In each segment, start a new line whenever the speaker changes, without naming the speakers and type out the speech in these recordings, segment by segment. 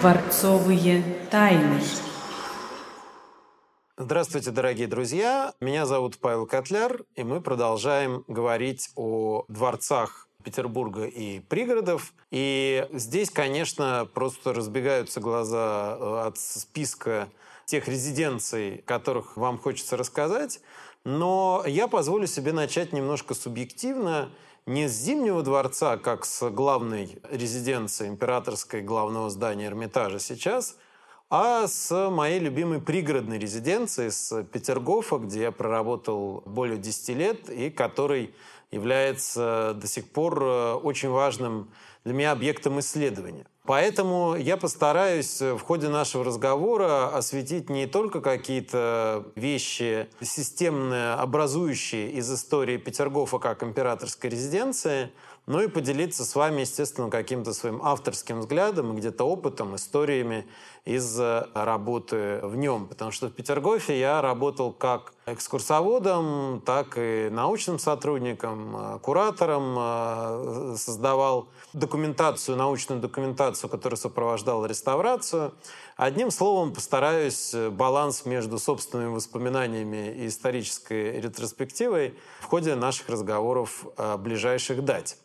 Дворцовые тайны.
Здравствуйте, дорогие друзья. Меня зовут Павел Котляр, и мы продолжаем говорить о дворцах Петербурга и пригородов. И здесь, конечно, просто разбегаются глаза э, от списка тех резиденций, которых вам хочется рассказать. Но я позволю себе начать немножко субъективно, не с Зимнего дворца, как с главной резиденции императорской главного здания Эрмитажа сейчас, а с моей любимой пригородной резиденции, с Петергофа, где я проработал более 10 лет и который является до сих пор э, очень важным для меня объектом исследования. Поэтому я постараюсь в ходе нашего разговора осветить не только какие-то вещи системно образующие из истории Петергофа как императорской резиденции, но и поделиться с вами, естественно, каким-то своим авторским взглядом, где-то опытом, историями из работы в нем. Потому что в Петергофе я работал как экскурсоводом, так и научным сотрудником, куратором, э, создавал документацию, научную документацию, которая сопровождала реставрацию. Одним словом, постараюсь баланс между собственными воспоминаниями и исторической ретроспективой в ходе наших разговоров ближайших дать.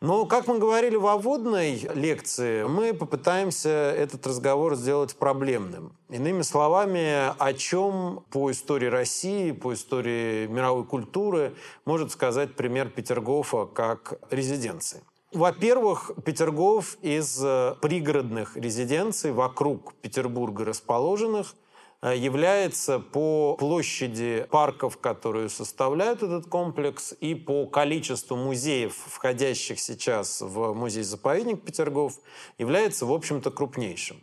Но, как мы говорили в вводной лекции, мы попытаемся этот разговор сделать проблемным. Иными словами, о чем по истории России, по истории мировой культуры может сказать пример Петергофа как резиденции. Во-первых, Петергоф из пригородных резиденций вокруг Петербурга расположенных – является по площади парков, которые составляют этот комплекс, и по количеству музеев, входящих сейчас в музей-заповедник Петергоф, является, в общем-то, крупнейшим.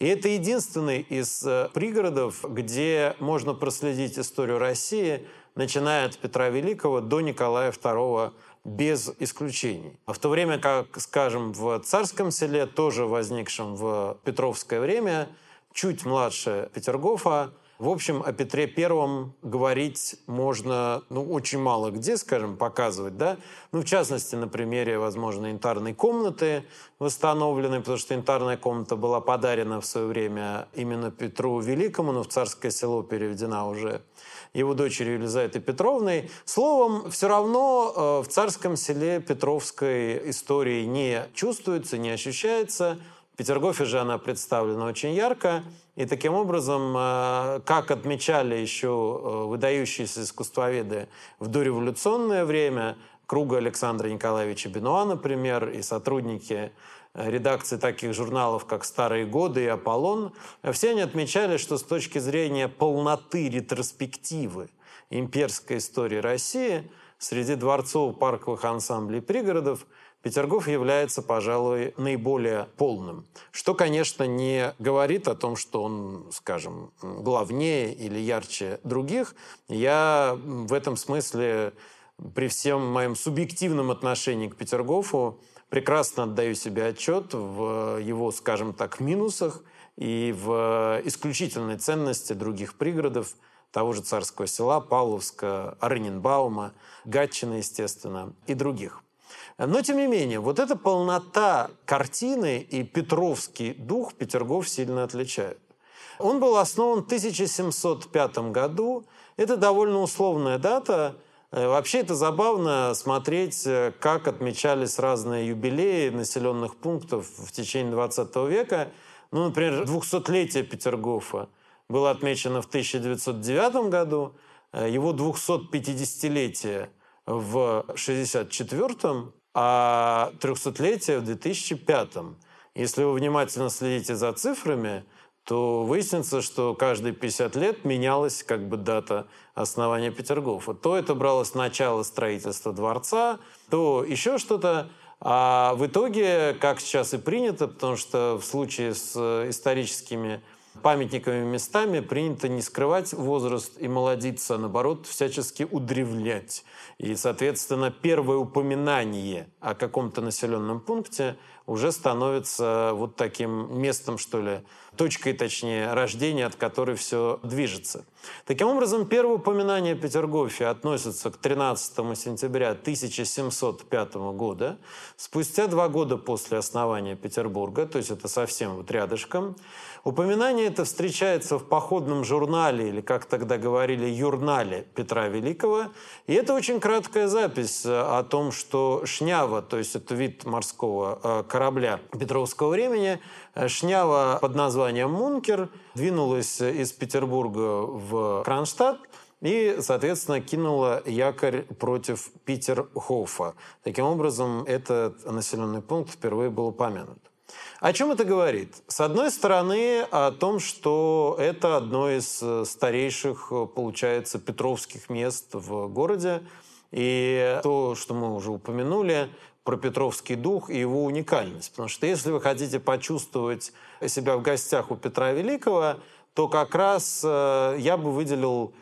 И это единственный из э, пригородов, где можно проследить историю России, начиная от Петра Великого до Николая II без исключений. В то время как, скажем, в Царском селе, тоже возникшем в Петровское время, чуть младше Петергофа. В общем, о Петре Первом говорить можно, ну, очень мало где, скажем, показывать, да. Ну, в частности, на примере, возможно, янтарной комнаты восстановленной, потому что янтарная комната была подарена в свое время именно Петру Великому, но в царское село переведена уже его дочерью Елизаветой Петровной. Словом, все равно э, в царском селе Петровской истории не чувствуется, не ощущается – в Петергофе же она представлена очень ярко. И таким образом, э, как отмечали еще э, выдающиеся искусствоведы в дореволюционное время, круга Александра Николаевича Бенуа, например, и сотрудники э, редакции таких журналов, как «Старые годы» и «Аполлон», все они отмечали, что с точки зрения полноты ретроспективы имперской истории России среди дворцов, парковых ансамблей пригородов – Петергоф является, пожалуй, наиболее полным. Что, конечно, не говорит о том, что он, скажем, главнее или ярче других. Я в этом смысле при всем моем субъективном отношении к Петергофу прекрасно отдаю себе отчет в его, скажем так, минусах и в исключительной ценности других пригородов, того же Царского села, Павловска, Орененбаума, Гатчина, естественно, и других. Но, тем не менее, вот эта полнота картины и петровский дух Петергоф сильно отличают. Он был основан в 1705 году. Это довольно условная дата. Э, вообще это забавно смотреть, э, как отмечались разные юбилеи населенных пунктов в течение 20 века. Ну, например, 200-летие Петергофа было отмечено в 1909 году, э, его 250-летие в 1964 а 300-летие в 2005. Если вы внимательно следите за цифрами, то выяснится, что каждые 50 лет менялась как бы дата основания Петергофа. То это бралось с начала строительства дворца, то еще что-то. А в итоге, как сейчас и принято, потому что в случае с историческими памятниками местами принято не скрывать возраст и молодиться, а наоборот, всячески удревлять. И, соответственно, первое упоминание о каком-то населенном пункте уже становится вот таким местом, что ли, точкой, точнее, рождения, от которой все движется. Таким образом, первое упоминание Петергофе относится к 13 сентября 1705 года, спустя два года после основания Петербурга, то есть это совсем вот рядышком. Упоминание это встречается в походном журнале, или, как тогда говорили, юрнале Петра Великого. И это очень краткая запись о том, что Шнява, то есть это вид морского э, корабля Петровского времени, э, Шнява под названием «Мункер» двинулась из Петербурга в Кронштадт, и, соответственно, кинула якорь против Питерхофа. Таким образом, этот населенный пункт впервые был упомянут. О чем это говорит? С одной стороны, о том, что это одно из э, старейших, э, получается, петровских мест в городе. И то, что мы уже упомянули, про Петровский дух и его уникальность. Потому что если вы хотите почувствовать себя в гостях у Петра Великого, то как раз э, я бы выделил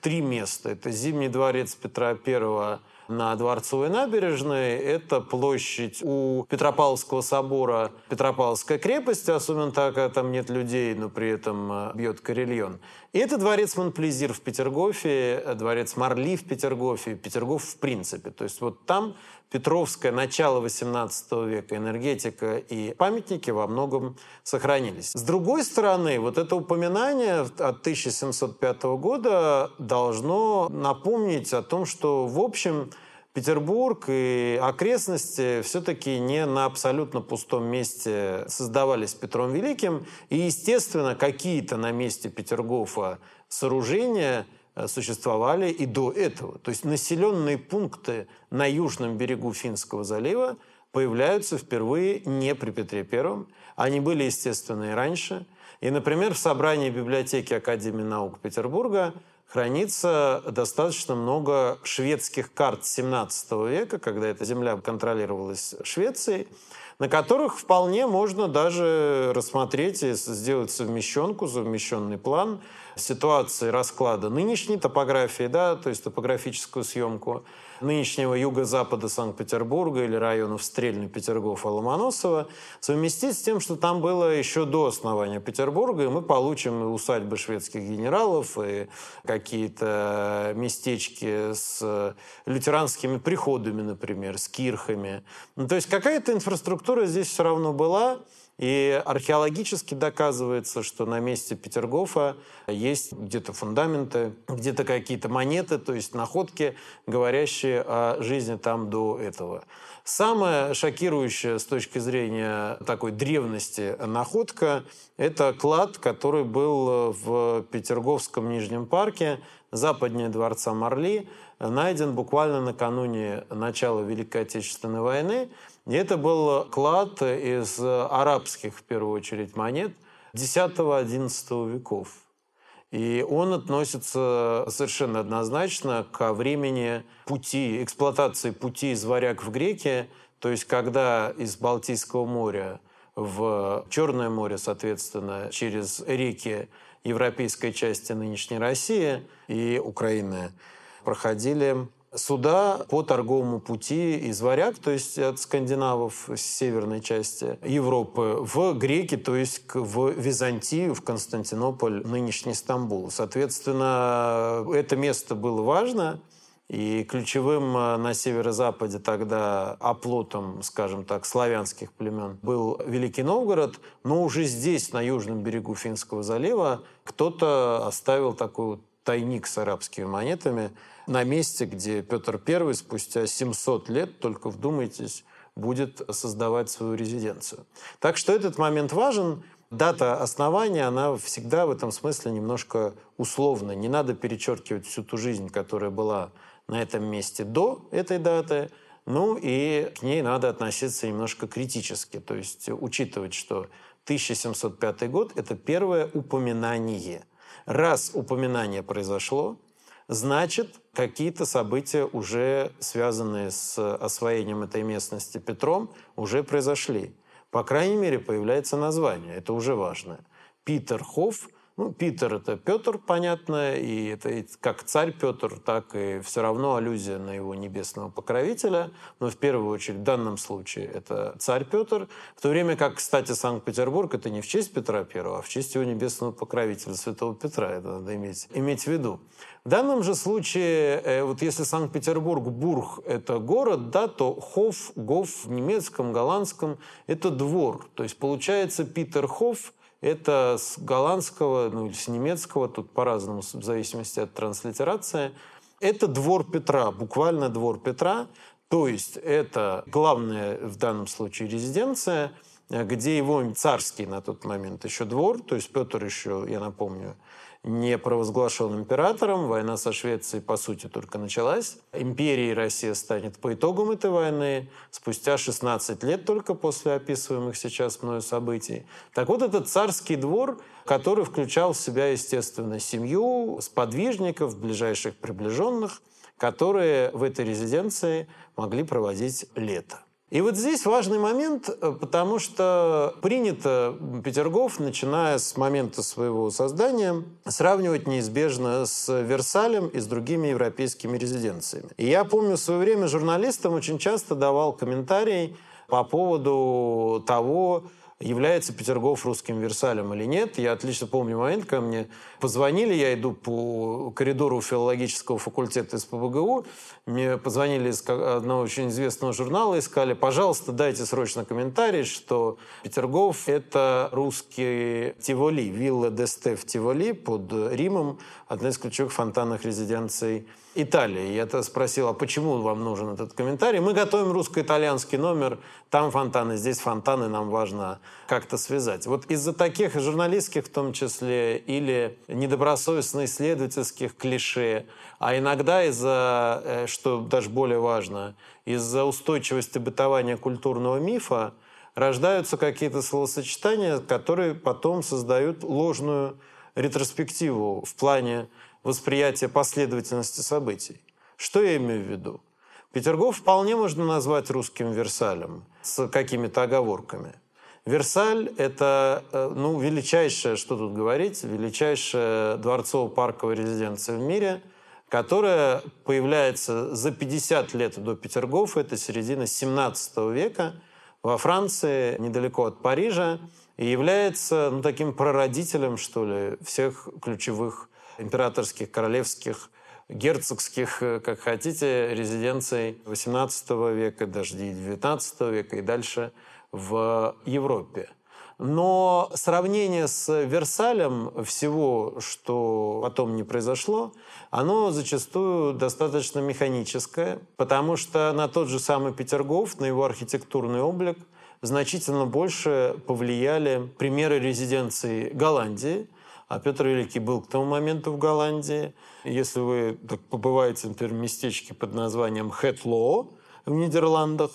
три места. Это Зимний дворец Петра Первого на Дворцовой набережной. Это площадь у Петропавловского собора, Петропавловская крепость, особенно так, когда там нет людей, но при этом э, бьет карельон. И это дворец Монплезир в Петергофе, э, дворец Марли в Петергофе, Петергоф в принципе. То есть вот там Петровское начало XVIII века энергетика и памятники во многом сохранились. С другой стороны, вот это упоминание от 1705 года должно напомнить о том, что, в общем, Петербург и окрестности все-таки не на абсолютно пустом месте создавались Петром Великим. И, естественно, какие-то на месте Петергофа сооружения – Э, существовали и до этого. То есть населенные пункты на южном берегу Финского залива появляются впервые не при Петре Первом. Они были, естественно, и раньше. И, например, в собрании библиотеки Академии наук Петербурга хранится достаточно много шведских карт 17 века, когда эта земля контролировалась Швецией, на которых вполне можно даже рассмотреть и сделать совмещенку, совмещенный план ситуации расклада нынешней топографии, да, то есть топографическую съемку нынешнего юго-запада Санкт-Петербурга или районов Стрельный, Петергоф, Ломоносова, совместить с тем, что там было еще до основания Петербурга, и мы получим и усадьбы шведских генералов, и какие-то местечки с лютеранскими приходами, например, с кирхами. Ну, то есть какая-то инфраструктура здесь все равно была, и археологически доказывается, что на месте Петергофа есть где-то фундаменты, где-то какие-то монеты, то есть находки, говорящие о жизни там до этого. Самое шокирующее с точки зрения такой древности находка – это клад, который был в Петерговском Нижнем парке, западнее дворца Марли, найден буквально накануне начала Великой Отечественной войны – и это был клад из арабских, в первую очередь, монет X-XI веков. И он относится совершенно однозначно к времени пути, эксплуатации пути из варяг в греки, то есть когда из Балтийского моря в Черное море, соответственно, через реки европейской части нынешней России и Украины проходили суда по торговому пути из варяг, то есть от скандинавов с северной части Европы, в греки, то есть в Византию, в Константинополь, нынешний Стамбул. Соответственно, это место было важно, и ключевым э, на северо-западе тогда оплотом, скажем так, славянских племен был Великий Новгород, но уже здесь, на южном берегу Финского залива, кто-то оставил такой тайник с арабскими монетами – на месте, где Петр I спустя 700 лет, только вдумайтесь, будет создавать свою резиденцию. Так что этот момент важен. Дата основания, она всегда в этом смысле немножко условна. Не надо перечеркивать всю ту жизнь, которая была на этом месте до этой даты, ну и к ней надо относиться немножко критически, то есть учитывать, что 1705 год – это первое упоминание. Раз упоминание произошло, значит, какие-то события, уже связанные с освоением этой местности Петром, уже произошли. По крайней мере, появляется название. Это уже важно. Питер Хофф Ну, Питер – это Петр, понятно, и это как царь Петр, так и все равно аллюзия на его небесного покровителя. Но в первую очередь в данном случае это царь Петр. В то время как, кстати, Санкт-Петербург – это не в честь Петра I, а в честь его небесного покровителя, святого Петра. Это надо иметь, иметь в виду. В данном же случае, э, вот если Санкт-Петербург, Бург – это город, да, то Хоф, Гоф в немецком, голландском – это двор. То есть получается Питер Хофф – это с голландского, ну или с немецкого, тут по-разному, в зависимости от транслитерации. Это двор Петра, буквально двор Петра. То есть это главная в данном случае резиденция, где его царский на тот момент еще двор, то есть Петр еще, я напомню, не провозглашен императором. Война со Швецией, по сути, только началась. Империей Россия станет по итогам этой войны спустя 16 лет только после описываемых сейчас мною событий. Так вот, этот царский двор, который включал в себя, естественно, семью, сподвижников, ближайших приближенных, которые в этой резиденции могли проводить лето. И вот здесь важный момент, э, потому что принято Петергоф, начиная с момента своего создания, сравнивать неизбежно с Версалем и с другими европейскими резиденциями. И я помню, в свое время журналистам очень часто давал комментарий по поводу того, является Петергоф русским Версалем или нет. Я отлично помню момент, когда мне позвонили, я иду по коридору филологического факультета из ПБГУ, мне позвонили из одного очень известного журнала и сказали, пожалуйста, дайте срочно комментарий, что Петергоф – это русский Тиволи, вилла Десте в Тиволи под Римом, одна из ключевых фонтанных резиденций Италии. Я то спросил, а почему вам нужен этот комментарий? Мы готовим русско-итальянский номер, там фонтаны, здесь фонтаны, нам важно как-то связать. Вот из-за таких журналистских в том числе или недобросовестно исследовательских клише, а иногда из-за, э, что даже более важно, из-за устойчивости бытования культурного мифа рождаются какие-то словосочетания, которые потом создают ложную ретроспективу в плане восприятия последовательности событий. Что я имею в виду? Петергоф вполне можно назвать русским Версалем с какими-то оговорками. Версаль – это э, ну, величайшая, что тут говорить, величайшая дворцово-парковая резиденция в мире, которая появляется за 50 лет до Петергофа, это середина 17 века, во Франции, недалеко от Парижа, и является ну, таким прародителем, что ли, всех ключевых императорских, королевских, герцогских, э, как хотите, резиденций XVIII века, даже XIX века и дальше в Европе. Но сравнение с Версалем всего, что потом не произошло, оно зачастую достаточно механическое, потому что на тот же самый Петергоф, на его архитектурный облик значительно больше повлияли примеры резиденции Голландии, а Петр Великий был к тому моменту в Голландии. Если вы так, побываете, например, в местечке под названием Хэтлоо в Нидерландах,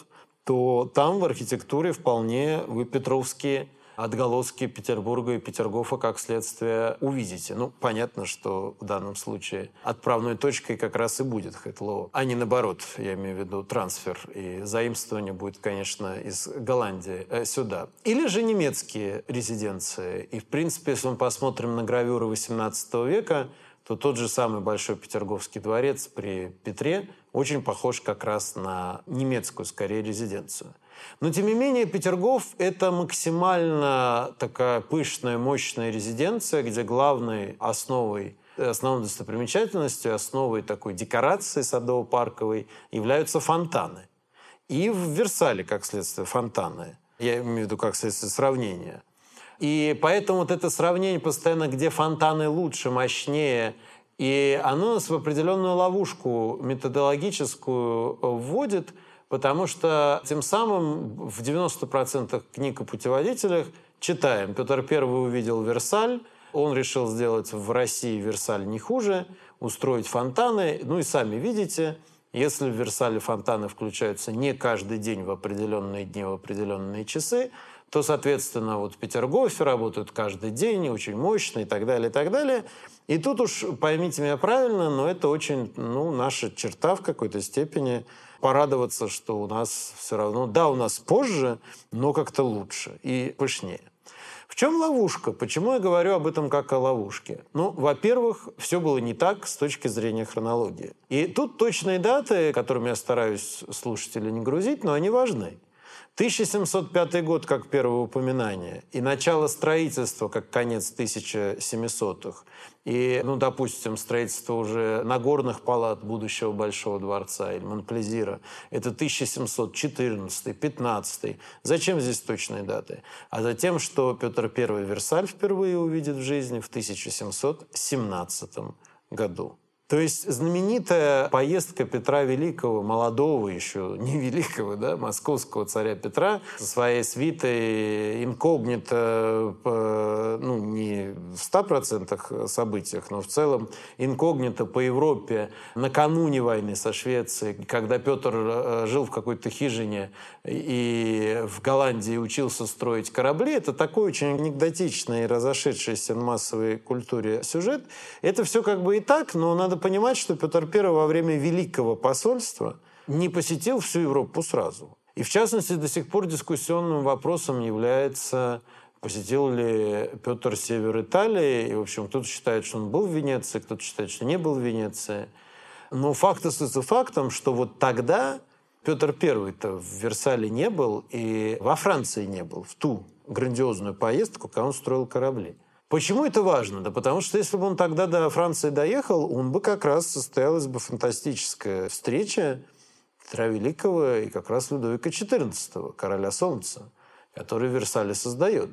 то там в архитектуре вполне вы петровские отголоски Петербурга и Петергофа как следствие увидите. Ну, понятно, что в данном случае отправной точкой как раз и будет Хэтлоу, а не наоборот, я имею в виду трансфер и заимствование будет, конечно, из Голландии э, сюда. Или же немецкие резиденции. И, в принципе, если мы посмотрим на гравюры XVIII века, то тот же самый Большой Петерговский дворец при Петре очень похож как раз на немецкую, скорее, резиденцию. Но, тем не менее, Петергоф – это максимально такая пышная, мощная резиденция, где главной основой основной достопримечательностью, основой такой декорации садово-парковой являются фонтаны. И в Версале, как следствие, фонтаны. Я имею в виду как следствие сравнения. И поэтому вот это сравнение постоянно, где фонтаны лучше, мощнее, и оно нас в определенную ловушку методологическую вводит – потому что тем самым в 90% книг о путеводителях читаем. Петр I увидел Версаль, он решил сделать в России Версаль не хуже, устроить фонтаны. Ну и сами видите, если в Версале фонтаны включаются не каждый день в определенные дни, в определенные часы, то, соответственно, вот Петергофе работают каждый день, очень мощно и так далее, и так далее. И тут уж, поймите меня правильно, но это очень, ну, наша черта в какой-то степени – порадоваться, что у нас все равно, да, у нас позже, но как-то лучше и пышнее. В чем ловушка? Почему я говорю об этом как о ловушке? Ну, во-первых, все было не так с точки зрения хронологии. И тут точные даты, которыми я стараюсь слушателей не грузить, но они важны. 1705 год как первое упоминание, и начало строительства как конец 1700-х, и, ну, допустим, строительство уже Нагорных палат будущего Большого дворца или Монплезира, это 1714-15. Зачем здесь точные даты? А за тем, что Петр I Версаль впервые увидит в жизни в 1717 году. То есть знаменитая поездка Петра Великого, молодого еще, не великого, да, московского царя Петра, со своей свитой инкогнито, ну, не в 100% событиях, но в целом инкогнито по Европе накануне войны со Швецией, когда Петр э, жил в какой-то хижине и в Голландии учился строить корабли, это такой очень анекдотичный, разошедшийся в массовой культуре сюжет. Это все как бы и так, но надо понимать, что Петр I во время Великого посольства не посетил всю Европу сразу. И в частности, до сих пор дискуссионным вопросом является посетил ли Петр север Италии. И, в общем, кто-то считает, что он был в Венеции, кто-то считает, что не был в Венеции. Но факт остается фактом, что вот тогда Петр I-то в Версале не был и во Франции не был в ту грандиозную поездку, когда он строил корабли. Почему это важно? Да потому что если бы он тогда до Франции доехал, он бы как раз состоялась бы фантастическая встреча Петра Великого и как раз Людовика XIV, короля Солнца, который Версале создает.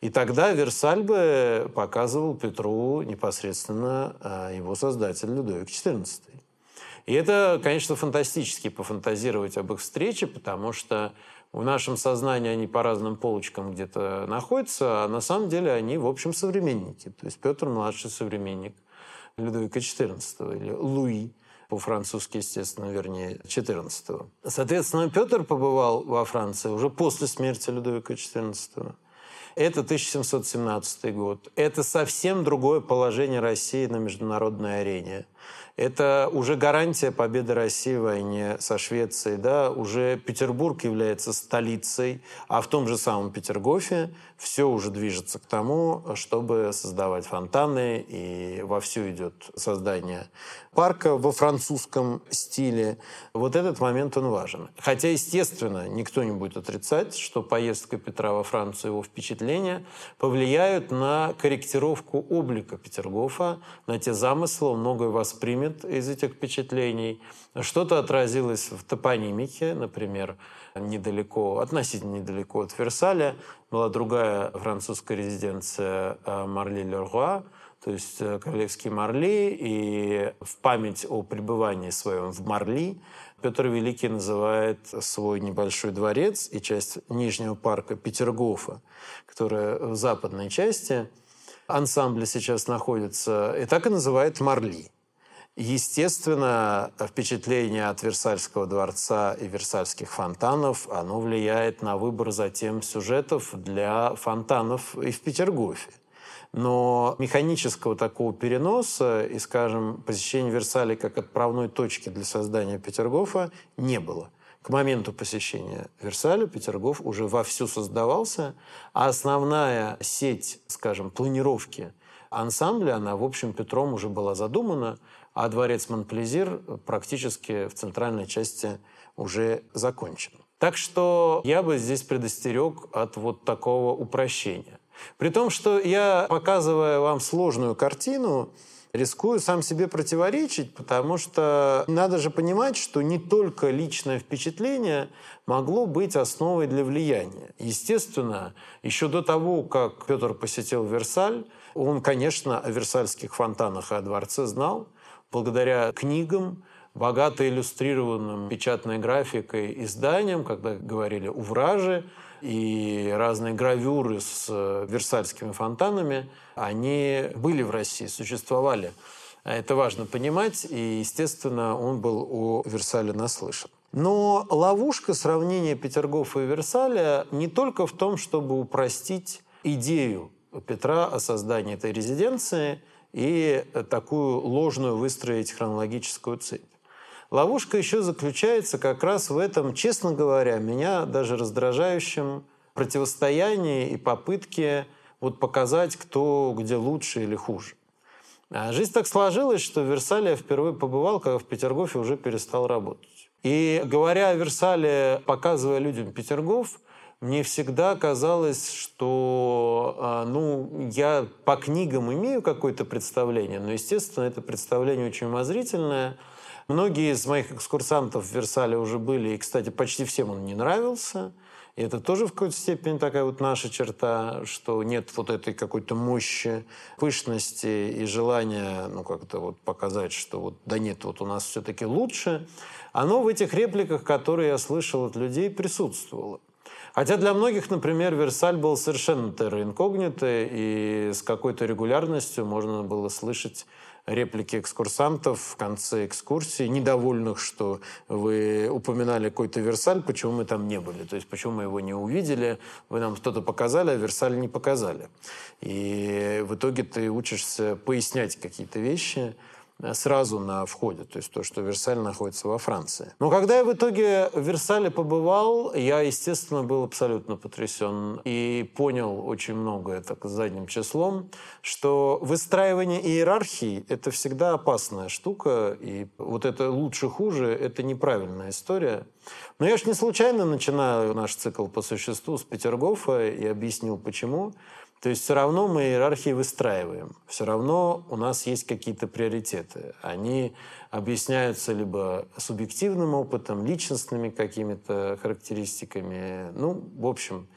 И тогда Версаль бы показывал Петру непосредственно а, его создатель Людовик XIV. И это, конечно, фантастически пофантазировать об их встрече, потому что в нашем сознании они по разным полочкам где-то находятся, а на самом деле они, в общем, современники. То есть Петр младший современник Людовика XIV или Луи по-французски, естественно, вернее, 14 -го. Соответственно, Петр побывал во Франции уже после смерти Людовика XIV. Это 1717 год. Это совсем другое положение России на международной арене это уже гарантия победы России в войне со Швецией. Да? Уже Петербург является столицей, а в том же самом Петергофе все уже движется к тому, чтобы создавать фонтаны, и вовсю идет создание парка во французском стиле. Вот этот момент он важен. Хотя, естественно, никто не будет отрицать, что поездка Петра во Францию, его впечатления повлияют на корректировку облика Петергофа, на те замыслы, он многое воспримет из этих впечатлений. Что-то отразилось в топонимике, например, недалеко, относительно недалеко от Версаля была другая французская резиденция э, Марли-Леруа, то есть э, королевский Марли, и в память о пребывании своем в Марли Петр Великий называет свой небольшой дворец и часть Нижнего парка Петергофа, которая в западной части ансамбля сейчас находится, и так и называет Марли. Естественно, впечатление от Версальского дворца и Версальских фонтанов, оно влияет на выбор затем сюжетов для фонтанов и в Петергофе. Но механического такого переноса и, скажем, посещения Версаля как отправной точки для создания Петергофа не было. К моменту посещения Версаля Петергоф уже вовсю создавался, а основная сеть, скажем, планировки ансамбля, она, в общем, Петром уже была задумана – а дворец Монплезир практически в центральной части уже закончен. Так что я бы здесь предостерег от вот такого упрощения. При том, что я, показывая вам сложную картину, рискую сам себе противоречить, потому что надо же понимать, что не только личное впечатление могло быть основой для влияния. Естественно, еще до того, как Петр посетил Версаль, он, конечно, о версальских фонтанах и о дворце знал, благодаря книгам, богато иллюстрированным печатной графикой изданиям, когда говорили «увражи», и разные гравюры с э, версальскими фонтанами, они были в России, существовали. Это важно понимать, и, естественно, он был у Версаля наслышан. Но ловушка сравнения Петергофа и Версаля не только в том, чтобы упростить идею Петра о создании этой резиденции – и такую ложную выстроить хронологическую цепь. Ловушка еще заключается как раз в этом, честно говоря, меня даже раздражающем противостоянии и попытке вот показать, кто где лучше или хуже. А жизнь так сложилась, что в Версале я впервые побывал, когда в Петергофе уже перестал работать. И говоря о Версале, показывая людям Петергоф, мне всегда казалось, что а, ну, я по книгам имею какое-то представление, но, естественно, это представление очень умозрительное. Многие из моих экскурсантов в Версале уже были, и, кстати, почти всем он не нравился – и это тоже в какой-то степени такая вот наша черта, что нет вот этой какой-то мощи, пышности и желания, ну, как-то вот показать, что вот да нет, вот у нас все-таки лучше. Оно в этих репликах, которые я слышал от людей, присутствовало. Хотя для многих, например, Версаль был совершенно терра и с какой-то регулярностью можно было слышать реплики экскурсантов в конце экскурсии, недовольных, что вы упоминали какой-то Версаль, почему мы там не были, то есть почему мы его не увидели, вы нам что-то показали, а Версаль не показали. И в итоге ты учишься пояснять какие-то вещи, сразу на входе, то есть то, что Версаль находится во Франции. Но когда я в итоге в Версале побывал, я, естественно, был абсолютно потрясен и понял очень многое так задним числом, что выстраивание иерархии – это всегда опасная штука, и вот это лучше-хуже – это неправильная история. Но я же не случайно начинаю наш цикл по существу с Петергофа и объяснил, почему. То есть все равно мы иерархии выстраиваем. Все равно у нас есть какие-то приоритеты. Они объясняются либо субъективным опытом, личностными какими-то характеристиками. Ну, в общем,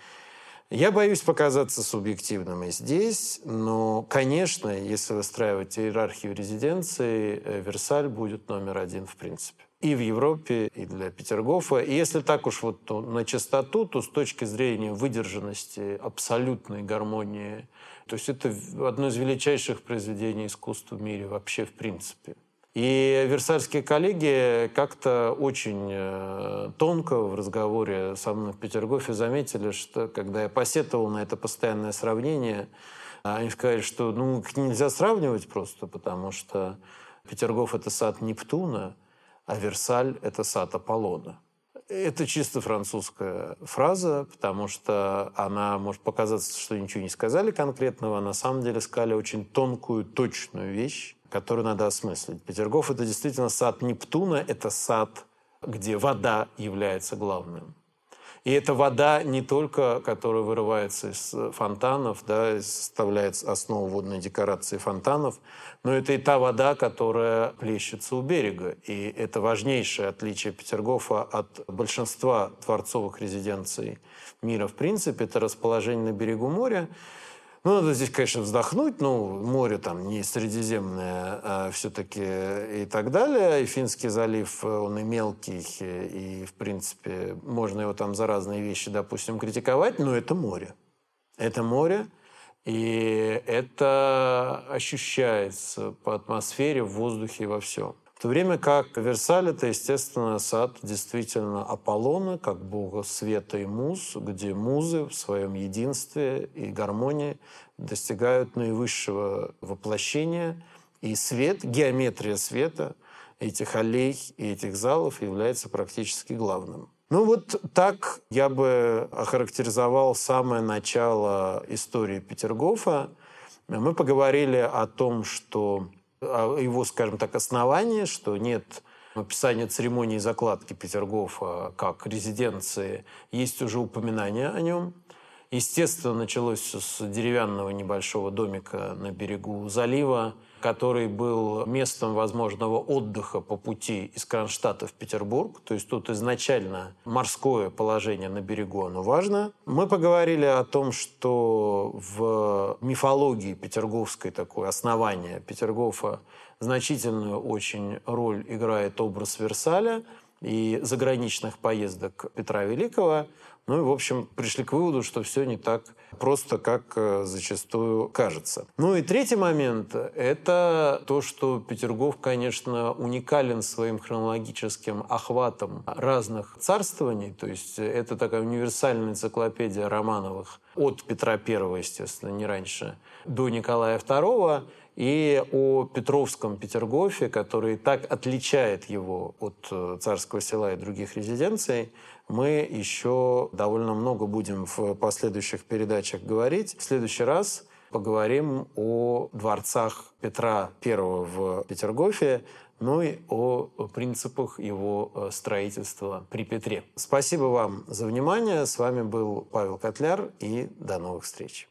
я боюсь показаться субъективным и здесь, но, конечно, если выстраивать иерархию резиденции, э, Версаль будет номер один в принципе и в Европе, и для Петергофа. И если так уж вот то на чистоту, то с точки зрения выдержанности, абсолютной гармонии, то есть это одно из величайших произведений искусства в мире вообще в принципе. И версальские коллеги как-то очень э, тонко в разговоре со мной в Петергофе заметили, что когда я посетовал на это постоянное сравнение, они сказали, что ну, нельзя сравнивать просто, потому что Петергоф – это сад Нептуна – а Версаль – это сад Аполлона. Это чисто французская фраза, потому что она может показаться, что ничего не сказали конкретного, а на самом деле сказали очень тонкую, точную вещь, которую надо осмыслить. Петергоф – это действительно сад Нептуна, это сад, где вода является главным. И эта вода не только, которая вырывается из фонтанов, да, составляет основу водной декорации фонтанов, но это и та вода, которая плещется у берега. И это важнейшее отличие Петергофа от большинства дворцовых резиденций мира. В принципе, это расположение на берегу моря, ну, надо здесь, конечно, вздохнуть. Ну, море там не Средиземное, а все-таки и так далее. И Финский залив, он и мелкий, и, в принципе, можно его там за разные вещи, допустим, критиковать, но это море. Это море, и это ощущается по атмосфере, в воздухе, во всем. В то время как Версаль – это, естественно, сад действительно Аполлона, как бога света и муз, где музы в своем единстве и гармонии достигают наивысшего воплощения. И свет, геометрия света этих аллей и этих залов является практически главным. Ну вот так я бы охарактеризовал самое начало истории Петергофа. Мы поговорили о том, что его, скажем так, основание, что нет описания церемонии закладки Петергофа как резиденции, есть уже упоминание о нем. Естественно, началось с деревянного небольшого домика на берегу залива, который был местом возможного отдыха по пути из Кронштадта в Петербург. То есть тут изначально морское положение на берегу, оно важно. Мы поговорили о том, что в мифологии петерговской такое основание Петергофа значительную очень роль играет образ Версаля и заграничных поездок Петра Великого. Ну и, в общем, пришли к выводу, что все не так просто, как э, зачастую кажется. Ну и третий момент – это то, что Петергоф, конечно, уникален своим хронологическим охватом разных царствований. То есть это такая универсальная энциклопедия Романовых от Петра I, естественно, не раньше, до Николая II. и о Петровском Петергофе, который так отличает его от э, царского села и других резиденций, мы еще довольно много будем в последующих передачах говорить. В следующий раз поговорим о дворцах Петра I в Петергофе, ну и о принципах его э, строительства при Петре. Спасибо вам за внимание. С вами был Павел Котляр и до новых встреч.